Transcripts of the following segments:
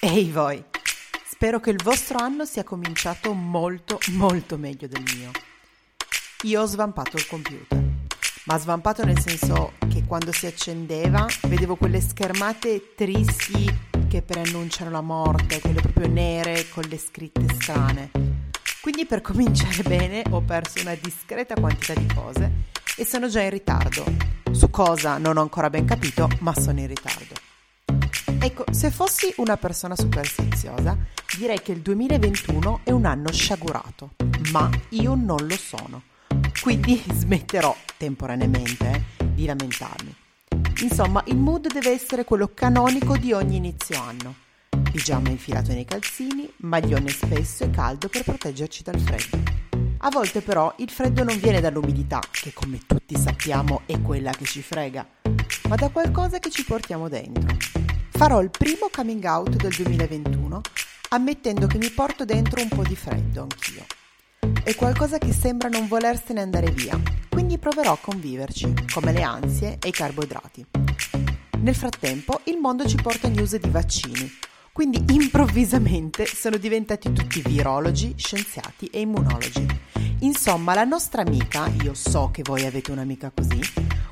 Ehi voi! Spero che il vostro anno sia cominciato molto, molto meglio del mio. Io ho svampato il computer, ma svampato nel senso che quando si accendeva vedevo quelle schermate tristi che preannunciano la morte, quelle proprio nere con le scritte strane. Quindi per cominciare bene ho perso una discreta quantità di cose e sono già in ritardo. Su cosa non ho ancora ben capito, ma sono in ritardo. Ecco, se fossi una persona superstiziosa, direi che il 2021 è un anno sciagurato, ma io non lo sono. Quindi smetterò temporaneamente eh, di lamentarmi. Insomma, il mood deve essere quello canonico di ogni inizio anno. Pigiama infilato nei calzini, maglione spesso e caldo per proteggerci dal freddo. A volte però il freddo non viene dall'umidità, che come tutti sappiamo è quella che ci frega, ma da qualcosa che ci portiamo dentro farò il primo coming out del 2021 ammettendo che mi porto dentro un po' di freddo anch'io. È qualcosa che sembra non volersene andare via, quindi proverò a conviverci, come le ansie e i carboidrati. Nel frattempo il mondo ci porta news di vaccini, quindi improvvisamente sono diventati tutti virologi, scienziati e immunologi. Insomma, la nostra amica, io so che voi avete un'amica così,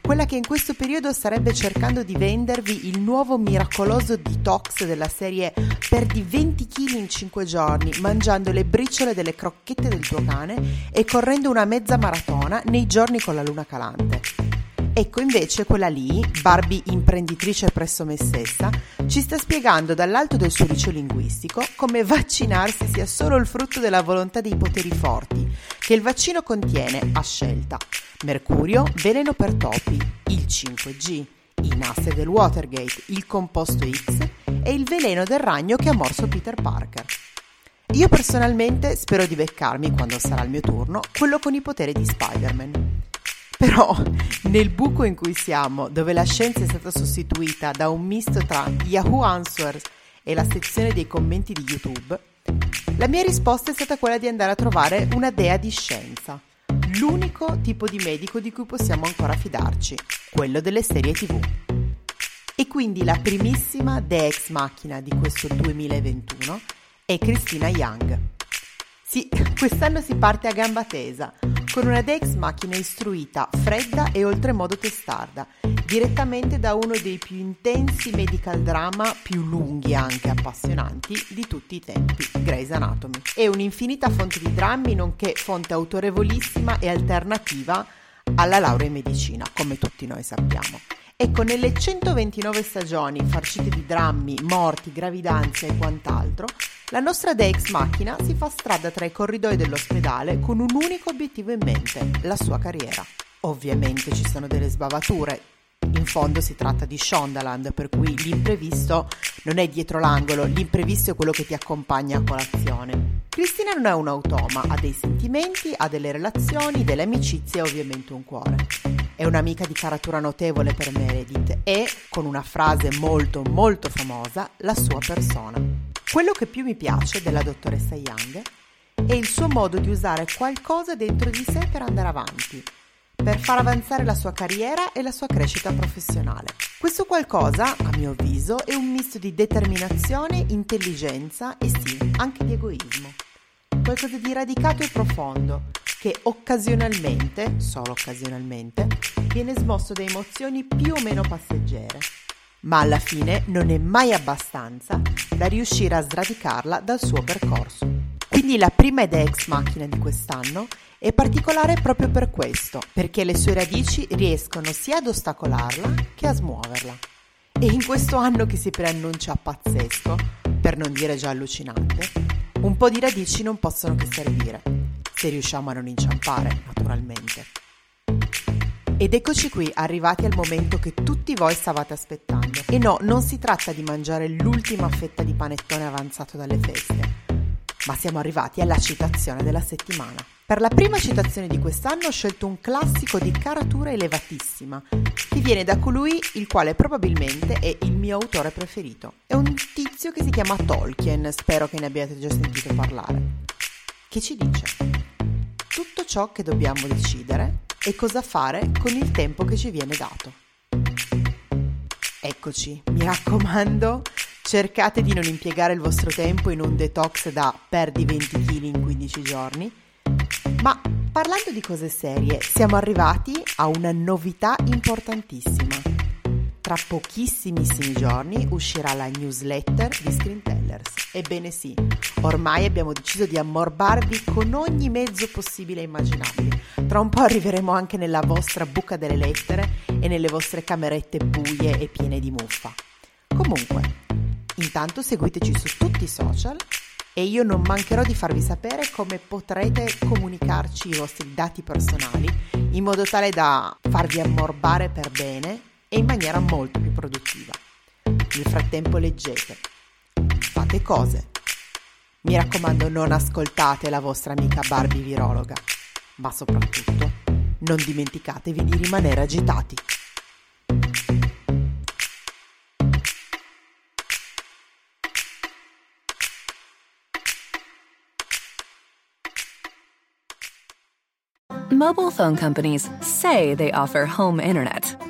quella che in questo periodo starebbe cercando di vendervi il nuovo miracoloso detox della serie perdi 20 kg in 5 giorni mangiando le briciole delle crocchette del tuo cane e correndo una mezza maratona nei giorni con la luna calante. Ecco invece quella lì, Barbie imprenditrice presso me stessa, ci sta spiegando dall'alto del suo liceo linguistico come vaccinarsi sia solo il frutto della volontà dei poteri forti, che il vaccino contiene, a scelta, mercurio, veleno per topi, il 5G, i nasse del Watergate, il composto X e il veleno del ragno che ha morso Peter Parker. Io personalmente spero di beccarmi, quando sarà il mio turno, quello con i poteri di Spider-Man. Però nel buco in cui siamo, dove la scienza è stata sostituita da un misto tra Yahoo Answers e la sezione dei commenti di YouTube, la mia risposta è stata quella di andare a trovare una dea di scienza, l'unico tipo di medico di cui possiamo ancora fidarci, quello delle serie TV. E quindi la primissima dea ex machina di questo 2021 è Christina Young. Sì, quest'anno si parte a gamba tesa, con una Dex macchina istruita, fredda e oltremodo testarda, direttamente da uno dei più intensi medical drama, più lunghi anche appassionanti, di tutti i tempi, Grey's Anatomy. È un'infinita fonte di drammi, nonché fonte autorevolissima e alternativa alla laurea in medicina, come tutti noi sappiamo. Ecco, nelle 129 stagioni farcite di drammi, morti, gravidanze e quant'altro, la nostra Dex macchina si fa strada tra i corridoi dell'ospedale con un unico obiettivo in mente, la sua carriera. Ovviamente ci sono delle sbavature. In fondo si tratta di Shondaland, per cui l'imprevisto non è dietro l'angolo, l'imprevisto è quello che ti accompagna a colazione. Cristina non è un automa, ha dei sentimenti, ha delle relazioni, delle amicizie e ovviamente un cuore. È un'amica di caratura notevole per Meredith e, con una frase molto molto famosa, la sua persona. Quello che più mi piace della dottoressa Young è il suo modo di usare qualcosa dentro di sé per andare avanti, per far avanzare la sua carriera e la sua crescita professionale. Questo qualcosa, a mio avviso, è un misto di determinazione, intelligenza e sì, anche di egoismo. Qualcosa di radicato e profondo che occasionalmente, solo occasionalmente, viene smosso da emozioni più o meno passeggere ma alla fine non è mai abbastanza da riuscire a sradicarla dal suo percorso. Quindi la prima idea ex macchina di quest'anno è particolare proprio per questo, perché le sue radici riescono sia ad ostacolarla che a smuoverla. E in questo anno che si preannuncia pazzesco, per non dire già allucinante, un po' di radici non possono che servire, se riusciamo a non inciampare, naturalmente. Ed eccoci qui, arrivati al momento che tutti voi stavate aspettando. E no, non si tratta di mangiare l'ultima fetta di panettone avanzato dalle feste, ma siamo arrivati alla citazione della settimana. Per la prima citazione di quest'anno ho scelto un classico di caratura elevatissima, che viene da colui il quale probabilmente è il mio autore preferito. È un tizio che si chiama Tolkien, spero che ne abbiate già sentito parlare. Che ci dice? Tutto ciò che dobbiamo decidere e cosa fare con il tempo che ci viene dato. Eccoci, mi raccomando, cercate di non impiegare il vostro tempo in un detox da perdi 20 kg in 15 giorni, ma parlando di cose serie, siamo arrivati a una novità importantissima. Tra pochissimissimi giorni uscirà la newsletter di Screentellers. Ebbene sì, ormai abbiamo deciso di ammorbarvi con ogni mezzo possibile e immaginabile. Tra un po' arriveremo anche nella vostra buca delle lettere e nelle vostre camerette buie e piene di muffa. Comunque, intanto seguiteci su tutti i social e io non mancherò di farvi sapere come potrete comunicarci i vostri dati personali in modo tale da farvi ammorbare per bene e in maniera molto più produttiva. Nel frattempo leggete, fate cose. Mi raccomando non ascoltate la vostra amica Barbie virologa, ma soprattutto non dimenticatevi di rimanere agitati. Mobile phone companies say they offer home internet.